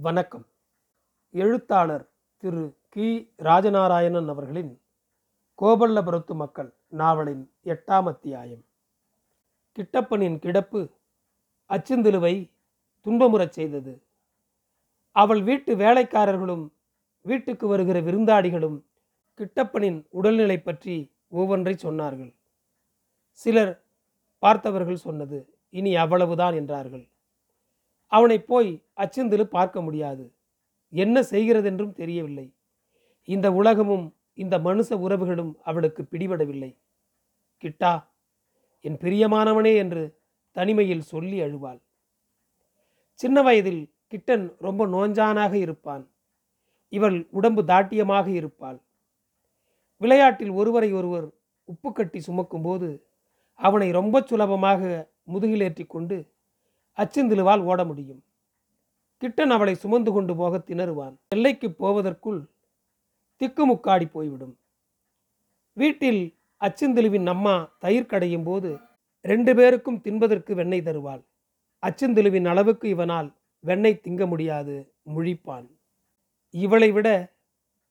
வணக்கம். எழுத்தாளர் திரு கி. ராஜநாராயணன் அவர்களின் கோபல்லபுரத்து மக்கள் நாவலின் எட்டாம் அத்தியாயம். கிட்டப்பனின் கிடப்பு அச்சுந்திலுவை துன்பமுறச் செய்தது. அவள் வீட்டு வேலைக்காரர்களும் வீட்டுக்கு வருகிற விருந்தாடிகளும் கிட்டப்பனின் உடல்நிலை பற்றி ஒவ்வொன்றை சொன்னார்கள். சிலர் பார்த்தவர்கள் சொன்னது இனி அவ்வளவுதான் என்றார்கள். அவனை போய் அச்சந்திலு பார்க்க முடியாது. என்ன செய்கிறதென்றும் தெரியவில்லை. இந்த உலகமும் இந்த மனுஷ உறவுகளும் அவளுக்கு பிடிபடவில்லை. கிட்டா என் பிரியமானவனே என்று தனிமையில் சொல்லி அழுவாள். சின்ன வயதில் கிட்டன் ரொம்ப நோஞ்சானாக இருப்பான். இவள் உடம்பு தாட்டியமாக இருப்பாள். விளையாட்டில் ஒருவரை ஒருவர் உப்பு கட்டி சுமக்கும்போது அவனை ரொம்ப சுலபமாக முதுகிலேற்றி கொண்டு அச்சந்திலுவால் ஓட முடியும். கிட்டன் அவளை சுமந்து கொண்டு போக திணறுவான். எல்லைக்கு போவதற்குள் திக்குமுக்காடி போய்விடும். வீட்டில் அச்சந்திலுவின் அம்மா தயிர் கடையும் போது ரெண்டு பேருக்கும் தின்பதற்கு வெண்ணெய் தருவாள். அச்சந்திலுவின் அளவுக்கு இவனால் வெண்ணெய் திங்க முடியாது முழிப்பான். இவளை விட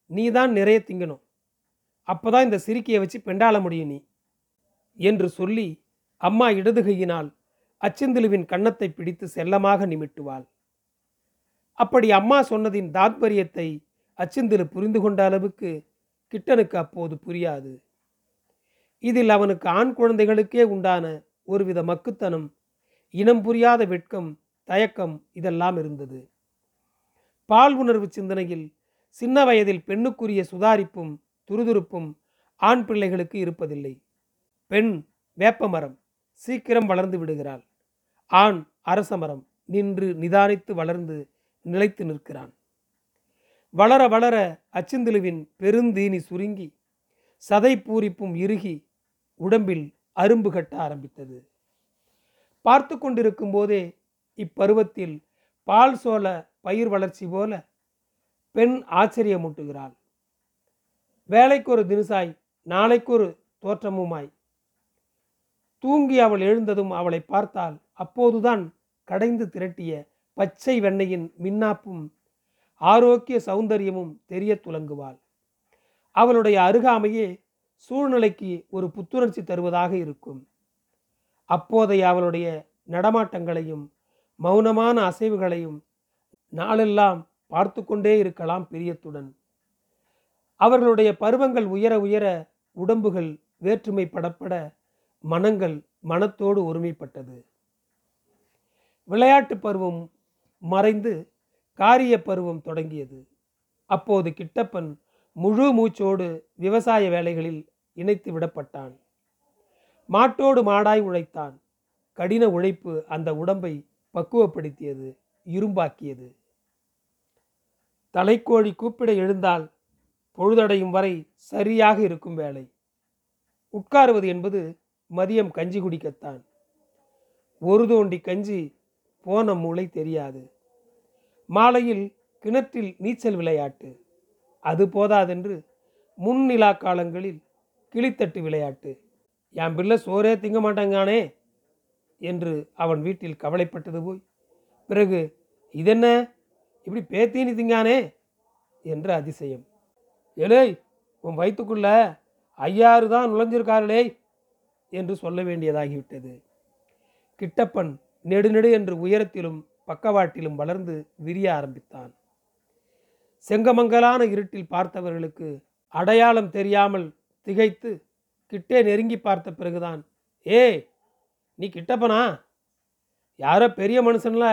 நீதான் நிறைய திங்கணும். அப்போதான் இந்த சிரிக்கையை வச்சு பெண்டாள முடியும் நீ. என்று சொல்லி அம்மா இடதுகையினால் அச்சந்திலுவின் கன்னத்தை பிடித்து செல்லமாக நிமிட்டுவாள். அப்படி அம்மா சொன்னதின் தாத்பரியத்தை அச்சந்திலு புரிந்து கொண்ட அளவுக்கு கிட்டனுக்கு அப்போது புரியாது. இதில் அவனுக்கு ஆண் குழந்தைகளுக்கே உண்டான ஒருவித மக்குத்தனம் இனம் புரியாத வெட்கம் தயக்கம் இதெல்லாம் இருந்தது. பால் உணர்வு சிந்தனையில் சின்ன வயதில் பெண்ணுக்குரிய சுதாரிப்பும் துருதுருப்பும் ஆண் பிள்ளைகளுக்கு இருப்பதில்லை. பெண் வேப்பமரம். சீக்கிரம் வளர்ந்து விடுகிறாள். ஆண் அரசமரம் நின்று நிதானித்து வளர்ந்து நிலைத்து நிற்கிறான். வளர வளர அச்சிந்திலுவின் பெருந்தீனி சுருங்கி சதை பூரிப்பும் இறுகி உடம்பில் அரும்பு கட்ட ஆரம்பித்தது. பார்த்து கொண்டிருக்கும் போதே இப்பருவத்தில் பால் சோள பயிர் வளர்ச்சி போல பெண் ஆச்சரியமூட்டுகிறாள். வேலைக்கு ஒரு தினுசாய் நாளைக்கு ஒரு தோற்றமுமாய் தூங்கி அவள் எழுந்ததும் அவளை பார்த்தால் அப்போதுதான் கடைந்து திரட்டிய பச்சை வெண்ணையின் மின்னாப்பும் ஆரோக்கிய சௌந்தரியமும் தெரிய துலங்குவாள். அவளுடைய அருகாமையே சூழ்நிலைக்கு ஒரு புத்துணர்ச்சி தருவதாக இருக்கும். அப்போதைய அவளுடைய நடமாட்டங்களையும் மௌனமான அசைவுகளையும் நாளெல்லாம் பார்த்து கொண்டே இருக்கலாம் பிரியத்துடன். அவர்களுடைய பருவங்கள் உயர உயர உடம்புகள் வேற்றுமை படப்பட மனங்கள் மனத்தோடு ஒருமைப்பட்டது. விளையாட்டு பருவம் மறைந்து காரிய பருவம் தொடங்கியது. அப்போது கிட்டப்பன் முழு மூச்சோடு விவசாய வேலைகளில் இணைத்து விடப்பட்டான். மாட்டோடு மாடாய் உழைத்தான். கடின உழைப்பு அந்த உடம்பை பக்குவப்படுத்தியது இரும்பாக்கியது. தலைக்கோழி கூப்பிட எழுந்தால் பொழுதடையும் வரை சரியாக இருக்கும் வேலை. உட்காருவது என்பது மதியம் கஞ்சி குடிக்கத்தான். ஒரு தோண்டி கஞ்சி போன மூளை தெரியாது. மாலையில் கிணற்றில் நீச்சல் விளையாட்டு. அது போதாதென்று முன்னிலா காலங்களில் கிளித்தட்டு விளையாட்டு. என் பிள்ளை சோறே திங்க மாட்டாங்கானே என்று அவன் வீட்டில் கவலைப்பட்டது போய் பிறகு இதென்ன? இப்படி பேத்தீனி திங்கானே என்று அதிசயம். ஏலேய் உன் வயிற்றுக்குள்ள ஐயாறு தான் நுழைஞ்சிருக்கார்களே என்று சொல்ல வேண்டியதாகிவிட்டது. கிட்டப்பன் நெடுநெடு என்று உயரத்திலும் பக்கவாட்டிலும் வளர்ந்து விரிய ஆரம்பித்தான். செங்கமங்கலான இருட்டில் பார்த்தவர்களுக்கு அடையாளம் தெரியாமல் திகைத்து கிட்டே நெருங்கி பார்த்த பிறகுதான் ஏ நீ கிட்டப்பனா? யாரோ பெரிய மனுஷன்ல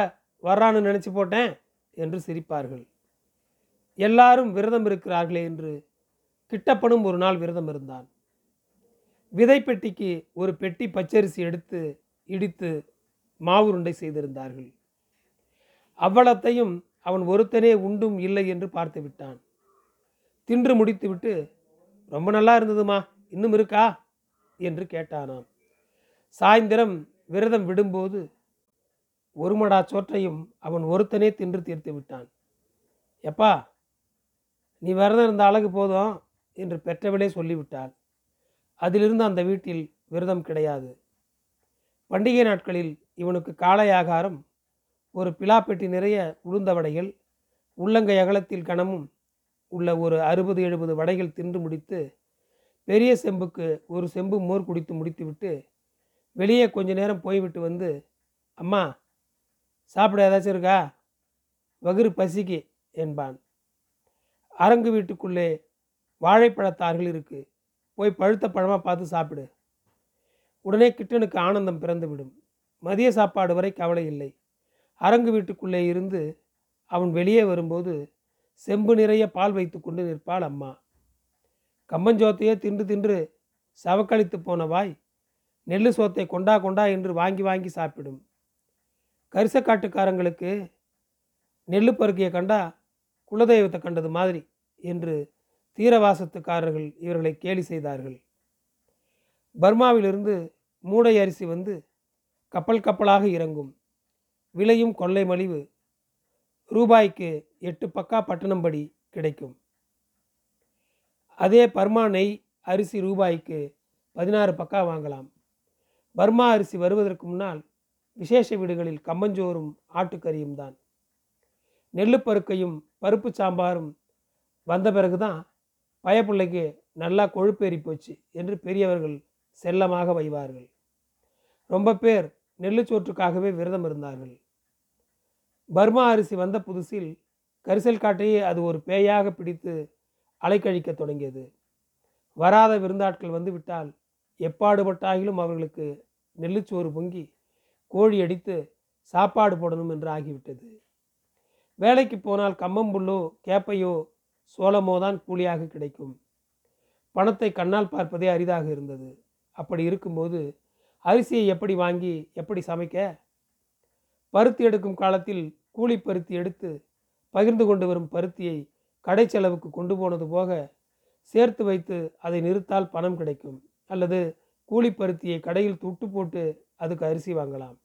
வர்றான்னு நினச்சி போட்டேன் என்று சிரிப்பார்கள். எல்லாரும் விரதம் இருக்கிறார்களே என்று கிட்டப்பனும் ஒரு நாள் விரதம் இருந்தான். விதை பெட்டிக்கு ஒரு பெட்டி பச்சரிசி எடுத்து இடித்து மாவுருண்டை செய்திருந்தார்கள். அவ்வளத்தையும் அவன் ஒருத்தனே உண்டும் இல்லை என்று பார்த்து விட்டான். தின்று முடித்துவிட்டு ரொம்ப நல்லா இருந்ததுமா இன்னும் இருக்கா? என்று கேட்டானாம். சாயந்தரம் விரதம் விடும்போது ஒரு மடா சோற்றையும் அவன் ஒருத்தனே தின்று தீர்த்து விட்டான். எப்பா நீ விரதம் இருந்த அழகு போதும் என்று பெற்றவளே சொல்லிவிட்டாள். அதிலிருந்து அந்த வீட்டில் விரதம் கிடையாது. பண்டிகை நாட்களில் இவனுக்கு காலை ஆகாரம் ஒரு பிலாப்பெட்டி நிறைய உளுந்த வடைகள் உள்ளங்கை அகலத்தில் கனமும் உள்ள ஒரு அறுபது எழுபது வடைகள் தின்று முடித்து பெரிய செம்புக்கு ஒரு செம்பு மோர் குடித்து முடித்துவிட்டு வெளியே கொஞ்ச நேரம் போய்விட்டு வந்து அம்மா சாப்பிட ஏதாச்சும் இருக்கா? வகுறு பசிக்கு என்பான். அரங்கு வீட்டுக்குள்ளே வாழைப்பழத்தார்கள் இருக்குது போய் பழுத்த பழமாக பார்த்து சாப்பிடு. உடனே கிட்டனுக்கு ஆனந்தம் பிறந்துவிடும். மதிய சாப்பாடு வரை கவலை இல்லை. அரங்கு வீட்டுக்குள்ளே இருந்து அவன் வெளியே வரும்போது செம்பு நிறைய பால் வைத்து கொண்டு நிற்பாள் அம்மா. கம்பஞ்சோத்தையே தின்று தின்று சவக்கழித்து போன வாய் நெல்லு சோத்தை கொண்டா கொண்டா என்று வாங்கி வாங்கி சாப்பிடும். கரிசக்காட்டுக்காரங்களுக்கு நெல்லு பருக்கியை கண்டா குலதெய்வத்தை கண்டது மாதிரி என்று தீரவாசத்துக்காரர்கள் இவர்களை கேலி செய்தார்கள். பர்மாவிலிருந்து மூடை அரிசி வந்து கப்பல் கப்பலாக இறங்கும். விலையும் கொள்ளை மலிவு. ரூபாய்க்கு எட்டு பக்கா பட்டணம்படி கிடைக்கும். அதே பர்மா நெய் அரிசி ரூபாய்க்கு பதினாறு பக்கா வாங்கலாம். பர்மா அரிசி வருவதற்கு முன்னால் விசேஷ வீடுகளில் கம்மஞ்சோறும் ஆட்டுக்கறியும் தான். நெல்லுப்பருக்கையும் பருப்பு சாம்பாரும் வந்த பிறகுதான் பயப்பிள்ளைக்கு நல்லா கொழுப்பேறி போச்சு என்று பெரியவர்கள் செல்லமாக வைவார்கள். ரொம்ப பேர் நெல்லுச்சோற்றுக்காகவே விரதம் இருந்தார்கள். பர்மா அரிசி வந்த புதுசில் கரிசல் காட்டையே அது ஒரு பேயாக பிடித்து அலைக்கழிக்க தொடங்கியது. வராத விருந்தாட்கள் வந்து விட்டால் எப்பாடுபட்டாகிலும் அவர்களுக்கு நெல்லுச்சோறு பொங்கி கோழி அடித்து சாப்பாடு போடணும் என்று ஆகிவிட்டது. வேலைக்கு போனால் கம்மம்புல்லோ கேப்பையோ சோளமோ தான் கூலியாக கிடைக்கும். பணத்தை கண்ணால் பார்ப்பதே அரிதாக இருந்தது. அப்படி இருக்கும்போது அரிசியை எப்படி வாங்கி எப்படி சமைக்க? பருத்தி எடுக்கும் காலத்தில் கூலி பருத்தி எடுத்து பகிர்ந்து கொண்டு வரும் பருத்தியை கடை செலவுக்கு கொண்டு போனது போக சேர்த்து வைத்து அதை நிறுத்தால் பணம் கிடைக்கும். அல்லது கூலி பருத்தியை கடையில் துட்டு போட்டு அதுக்கு அரிசி வாங்கலாம்.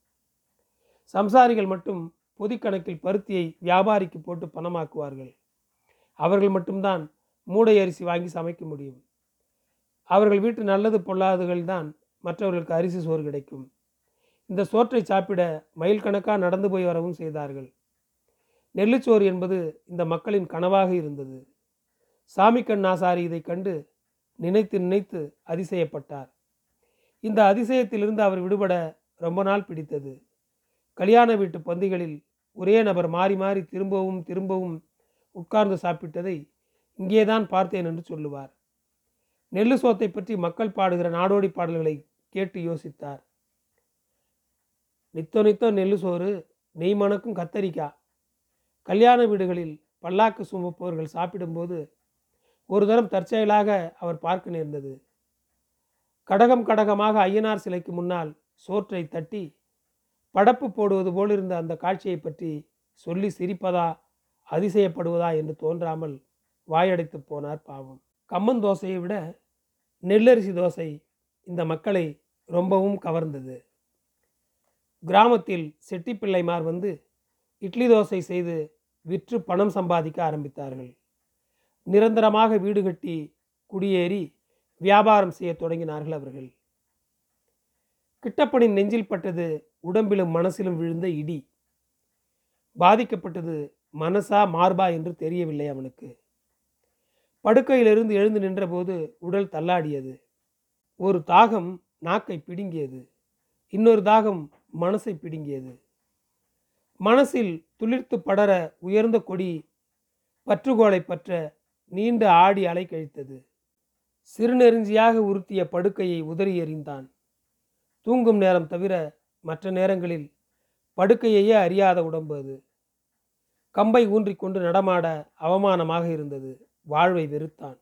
சம்சாரிகள் மட்டும் பொதிக்கணக்கில் பருத்தியை வியாபாரிக்கு போட்டு பணமாக்குவார்கள். அவர்கள் மட்டும்தான் மூடை அரிசி வாங்கி சமைக்க முடியும். அவர்கள் வீட்டு நல்லது பொல்லாதுகள் தான் மற்றவர்களுக்கு அரிசி சோறு கிடைக்கும். இந்த சோற்றை சாப்பிட மைல் கணக்காக நடந்து போய் வரவும் செய்தார்கள். நெல்லுச்சோறு என்பது இந்த மக்களின் கனவாக இருந்தது. சாமிக்கண் நாசாரி இதை கண்டு நினைத்து நினைத்து அதிசயப்பட்டார். இந்த அதிசயத்திலிருந்து அவர் விடுபட ரொம்ப நாள் பிடித்தது. கல்யாண வீட்டு பந்திகளில் ஒரே நபர் மாறி மாறி திரும்பவும் திரும்பவும் உட்கார்ந்து சாப்பிட்டதை இங்கேதான் பார்த்தேன் என்று சொல்லுவார். நெல்லு சோத்தை பற்றி மக்கள் பாடுகிற நாடோடி பாடல்களை கேட்டு யோசித்தார். நித்தோ நித்தோ நெல்லு சோறு நெய் மணக்கும் கத்தரிக்காய். கல்யாண வீடுகளில் பல்லாக்கு சுமப்பவர்கள் சாப்பிடும்போது ஒரு தரம் தற்செயலாக அவர் பார்க்க நேர்ந்தது. கடகம் கடகமாக ஐயனார் சிலைக்கு முன்னால் சோற்றை தட்டி படப்பு போடுவது போலிருந்த அந்த காட்சியை பற்றி சொல்லி சிரிப்பதா அதிசயப்படுவதா என்று தோன்றாமல் வாயடைத்து போனார் பாவம். கம்மன் தோசையை விட நெல்லரிசி தோசை இந்த மக்களை ரொம்பவும் கவர்ந்தது. கிராமத்தில் செட்டிப்பிள்ளைமார் வந்து இட்லி தோசை செய்து விற்று பணம் சம்பாதிக்க ஆரம்பித்தார்கள். நிரந்தரமாக வீடு கட்டி குடியேறி வியாபாரம் செய்ய தொடங்கினார்கள் அவர்கள். கிட்டப்பனின் நெஞ்சில் பட்டது உடம்பிலும் மனசிலும் விழுந்த இடி. பாதிக்கப்பட்டது மனசா மார்பா என்று தெரியவில்லை அவனுக்கு. படுக்கையிலிருந்து எழுந்து நின்றபோது உடல் தள்ளாடியது. ஒரு தாகம் நாக்கை பிடுங்கியது. இன்னொரு தாகம் மனசை பிடுங்கியது. மனசில் துளிர்த்து படர உயர்ந்த கொடி பற்றுகோலை பற்ற நீண்ட ஆடி அலை கழித்தது. சிறுநெருஞ்சியாக உறுத்திய படுக்கையை உதறி எறிந்தான். தூங்கும் நேரம் தவிர மற்ற நேரங்களில் படுக்கையையே அறியாத உடம்பு அது. கம்பை ஊன்றிக்கொண்டு நடமாட அவமானமாக இருந்தது. வாழ்வை வெறுத்தான்.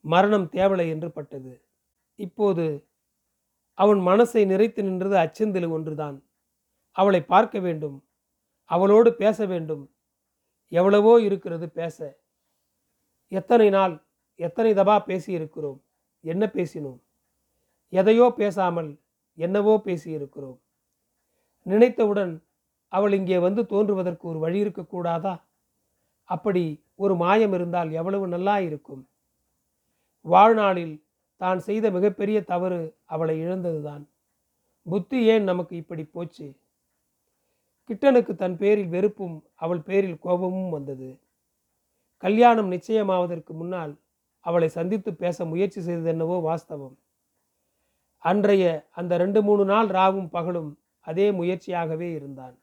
மரணம் தேவலை என்று பட்டது. இப்போது அவன் மனசை நிறைத்து நின்றது அச்சந்தில் ஒன்றுதான். அவளை பார்க்க வேண்டும். அவளோடு பேச வேண்டும். எவ்வளவோ இருக்கிறது பேச. எத்தனை நாள் எத்தனை தபா பேசியிருக்கிறோம்? என்ன பேசினோம்? எதையோ பேசாமல் என்னவோ பேசியிருக்கிறோம். நினைத்தவுடன் அவள் இங்கே வந்து தோன்றுவதற்கு ஒரு வழி இருக்கக்கூடாதா? அப்படி ஒரு மாயம் இருந்தால் எவ்வளவு நல்லா இருக்கும். வாழ்நாளில் தான் செய்த மிகப்பெரிய தவறு அவளை இழந்ததுதான். புத்தி ஏன் நமக்கு இப்படி போச்சு? கிட்டனுக்கு தன் பேரில் வெறுப்பும் அவள் பேரில் கோபமும் வந்தது. கல்யாணம் நிச்சயமாவதற்கு முன்னால் அவளை சந்தித்து பேச முயற்சி செய்ததென்னவோ வாஸ்தவம். அன்றைய அந்த ரெண்டு மூணு நாள் ராவும் பகலும் அதே முயற்சியாகவே இருந்தான்.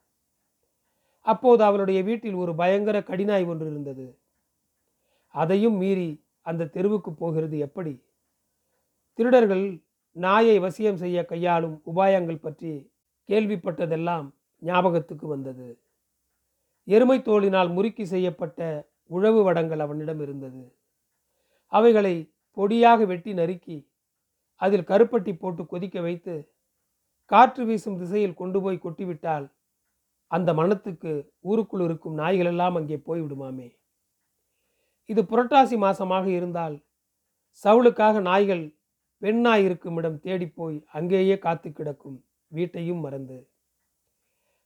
அப்போது அவளுடைய வீட்டில் ஒரு பயங்கர கடினாய் ஒன்று இருந்தது. அதையும் மீறி அந்த தெருவுக்கு போகிறது எப்படி? திருடர்கள் நாயை வசியம் செய்ய கையாளும் உபாயங்கள் பற்றி கேள்விப்பட்டதெல்லாம் ஞாபகத்துக்கு வந்தது. எருமை தோளினால் முறுக்கி செய்யப்பட்ட உழவு வடங்கள் அவனிடம் இருந்தது. அவைகளை பொடியாக வெட்டி நறுக்கி அதில் கருப்பட்டி போட்டு கொதிக்க வைத்து காற்று வீசும் திசையில் கொண்டு போய் கொட்டிவிட்டால் அந்த மனத்துக்கு ஊருக்குள் இருக்கும் நாய்கள் எல்லாம் அங்கே போய்விடுமாமே இது புரட்டாசி மாசமாக இருந்தால் சவுளுக்காக நாய்கள் பெண் நாய் இருக்கும் இடம் தேடிப்போய் அங்கேயே காத்து கிடக்கும் வீட்டையும் மறந்து.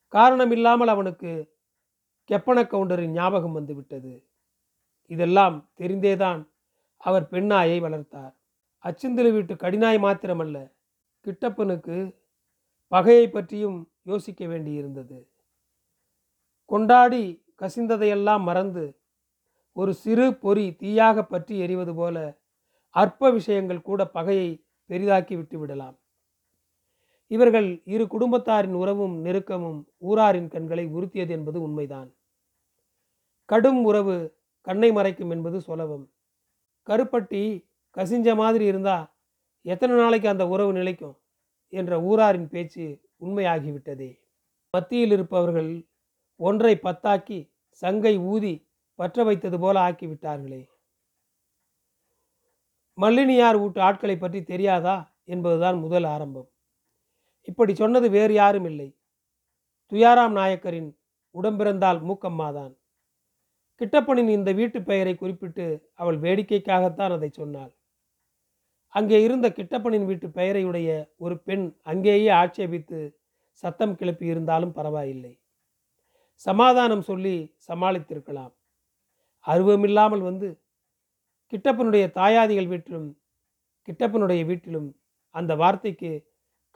காரணமில்லாமல் அவனுக்கு கெப்பன கவுண்டரின் ஞாபகம் வந்துவிட்டது இதெல்லாம் தெரிந்தேதான் அவர் பெண்ணாயை வளர்த்தார். அச்சிந்திலு வீட்டு கடினாய் மாத்திரமல்ல கிட்டப்பனுக்கு பகையை பற்றியும் யோசிக்க வேண்டியிருந்தது. கொண்டாடி கசிந்ததையெல்லாம் மறந்து ஒரு சிறு பொறி தீயாக பற்றி எரிவது போல அற்ப விஷயங்கள் கூட பகையை பெரிதாக்கி விட்டு விடலாம். இவர்கள் இரு குடும்பத்தாரின் உறவும் நெருக்கமும் ஊராரின் கண்களை உறுத்தியது என்பது உண்மைதான். கடும் உறவு கண்ணை மறைக்கும் என்பது சுலபம். கருப்பட்டி கசிஞ்ச மாதிரி இருந்தா எத்தனை நாளைக்கு அந்த உறவு நிலைக்கும்? என்ற ஊராரின் பேச்சு உண்மையாகிவிட்டதே. மத்தியில் இருப்பவர்கள் ஒன்றை பத்தாக்கி சங்கை ஊதி பற்ற வைத்தது போல ஆக்கிவிட்டார்களே. மல்லினியார் வீட்டு ஆட்களை பற்றி தெரியாதா என்பதுதான் முதல் ஆரம்பம். இப்படி சொன்னது வேறு யாரும் இல்லை. துயாராம் நாயக்கரின் உடம்பிறந்தால் மூக்கம்மாதான். கிட்டப்பனின் இந்த வீட்டு பெயரை குறிப்பிட்டு அவள் வேடிக்கைக்காகத்தான் அதை சொன்னாள். அங்கே இருந்த கிட்டப்பனின் வீட்டு பெயரையுடைய ஒரு பெண் அங்கேயே ஆட்சேபித்து சத்தம் கிளப்பி இருந்தாலும் பரவாயில்லை. சமாதானம் சொல்லி சமாளித்திருக்கலாம். அருவமில்லாமல் வந்து கிட்டப்பனுடைய தாயாதிகள் வீட்டிலும் கிட்டப்பனுடைய வீட்டிலும் அந்த வார்த்தைக்கு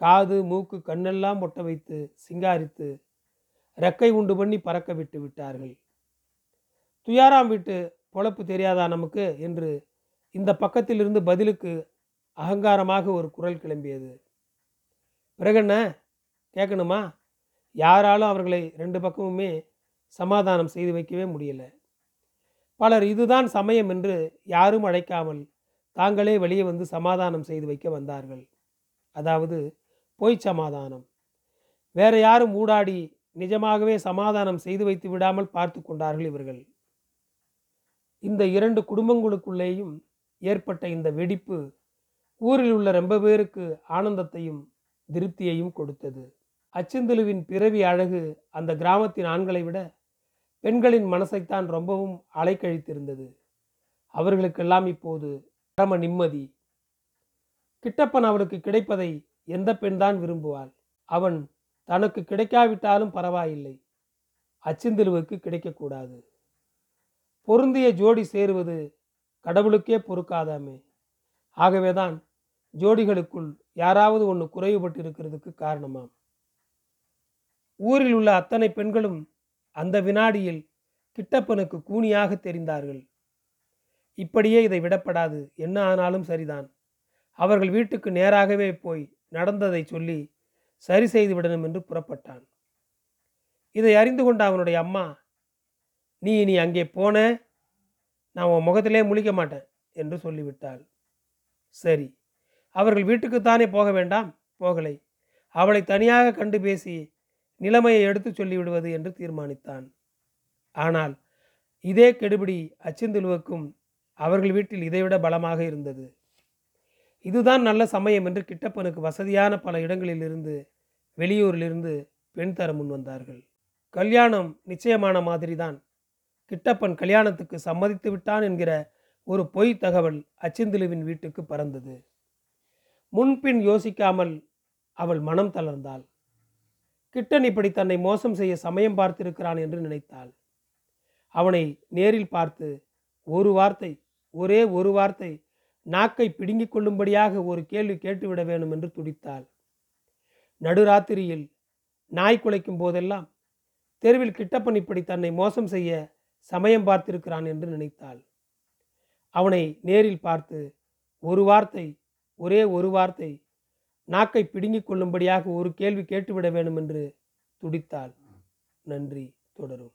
காது மூக்கு கண்ணெல்லாம் ஒட்ட வைத்து சிங்காரித்து ரெக்கை உண்டு பண்ணி பறக்க விட்டு விட்டார்கள். துயாராம் வீட்டு பொழப்பு தெரியாதா நமக்கு? என்று இந்த பக்கத்திலிருந்து பதிலுக்கு அகங்காரமாக ஒரு குரல் கிளம்பியது. பிறகென்ன? கேட்கணுமா? யாராலும் அவர்களை ரெண்டு பக்கமுமே சமாதானம் செய்து வைக்கவே முடியலை. பலர் இதுதான் சமயம் என்று யாரும் அழைக்காமல் தாங்களே வெளியே வந்து சமாதானம் செய்து வைக்க வந்தார்கள். அதாவது பொய் சமாதானம். வேற யாரும் ஊடாடி நிஜமாகவே சமாதானம் செய்து வைத்து விடாமல் பார்த்து கொண்டார்கள் இவர்கள். இந்த இரண்டு குடும்பங்களுக்குள்ளேயும் ஏற்பட்ட இந்த வெடிப்பு ஊரில் உள்ள ரொம்ப பேருக்கு ஆனந்தத்தையும் திருப்தியையும் கொடுத்தது. அச்சந்தலுவின் பிறவி அழகு அந்த கிராமத்தின் ஆண்களை விட பெண்களின் மனசைத்தான் ரொம்பவும் அலைக்கழித்திருந்தது. அவர்களுக்கெல்லாம் இப்போது பரம நிம்மதி. கிட்டப்பன் அவளுக்கு கிடைப்பதை எந்த பெண்தான் விரும்புவாள்? அவன் தனக்கு கிடைக்காவிட்டாலும் பரவாயில்லை. அச்சிந்திலுவுக்கு கிடைக்கக்கூடாது. பொருந்திய ஜோடி சேருவது கடவுளுக்கே பொறுக்காதாமே. ஆகவேதான் ஜோடிகளுக்குள் யாராவது ஒன்று குறைவுபட்டு இருக்கிறதுக்கு காரணமாம். ஊரில் உள்ள அத்தனை பெண்களும் அந்த வினாடியில் கிட்டப்பனுக்கு கூனியாக தெரிந்தார்கள். இப்படியே இதை விடப்படாது. என்ன ஆனாலும் சரிதான். அவர்கள் வீட்டுக்கு நேராகவே போய் நடந்ததை சொல்லி சரி செய்து விடணும் என்று புறப்பட்டான். இதை அறிந்து கொண்ட அவனுடைய அம்மா நீ இனி அங்கே போன நான் உன் முகத்திலே முழிக்க மாட்டேன் என்று சொல்லிவிட்டாள். சரி அவர்கள் வீட்டுக்குத்தானே போக வேண்டாம்? போகலை. அவளை தனியாக கண்டு பேசி நிலைமையை எடுத்து சொல்லிவிடுவது என்று தீர்மானித்தான். ஆனால் இதே கெடுபிடி அச்சிந்துலுவுக்கும் அவர்கள் வீட்டில் இதைவிட பலமாக இருந்தது. இதுதான் நல்ல சமயம் என்று கிட்டப்பனுக்கு வசதியான பல இடங்களிலிருந்து வெளியூரிலிருந்து பெண் தர முன் வந்தார்கள். கல்யாணம் நிச்சயமான மாதிரிதான். கிட்டப்பன் கல்யாணத்துக்கு சம்மதித்து விட்டான் என்கிற ஒரு பொய் தகவல் அச்சிந்துலுவின் வீட்டுக்கு பறந்தது. முன்பின் யோசிக்காமல் அவள் மனம் தளர்ந்தாள். கிட்டன் இப்படி தன்னை மோசம் செய்ய சமயம் பார்த்திருக்கிறான் என்று நினைத்தாள். அவனை நேரில் பார்த்து ஒரு வார்த்தை ஒரே ஒரு வார்த்தை நாக்கை பிடுங்கிக் கொள்ளும்படியாக ஒரு கேள்வி கேட்டுவிட வேணும் என்று துடித்தாள். நடுராத்திரியில் நாய் குலைக்கும் போதெல்லாம் தெருவில் கிட்டப்பன் இப்படி தன்னை மோசம் செய்ய சமயம் பார்த்திருக்கிறான் என்று நினைத்தாள். அவனை நேரில் பார்த்து ஒரு வார்த்தை ஒரே ஒரு வார்த்தை நாக்கை பிடுங்கிக் கொள்ளும்படியாக ஒரு கேள்வி கேட்டுவிட வேண்டும் என்று துடித்தாள். நன்றி தொடரும்.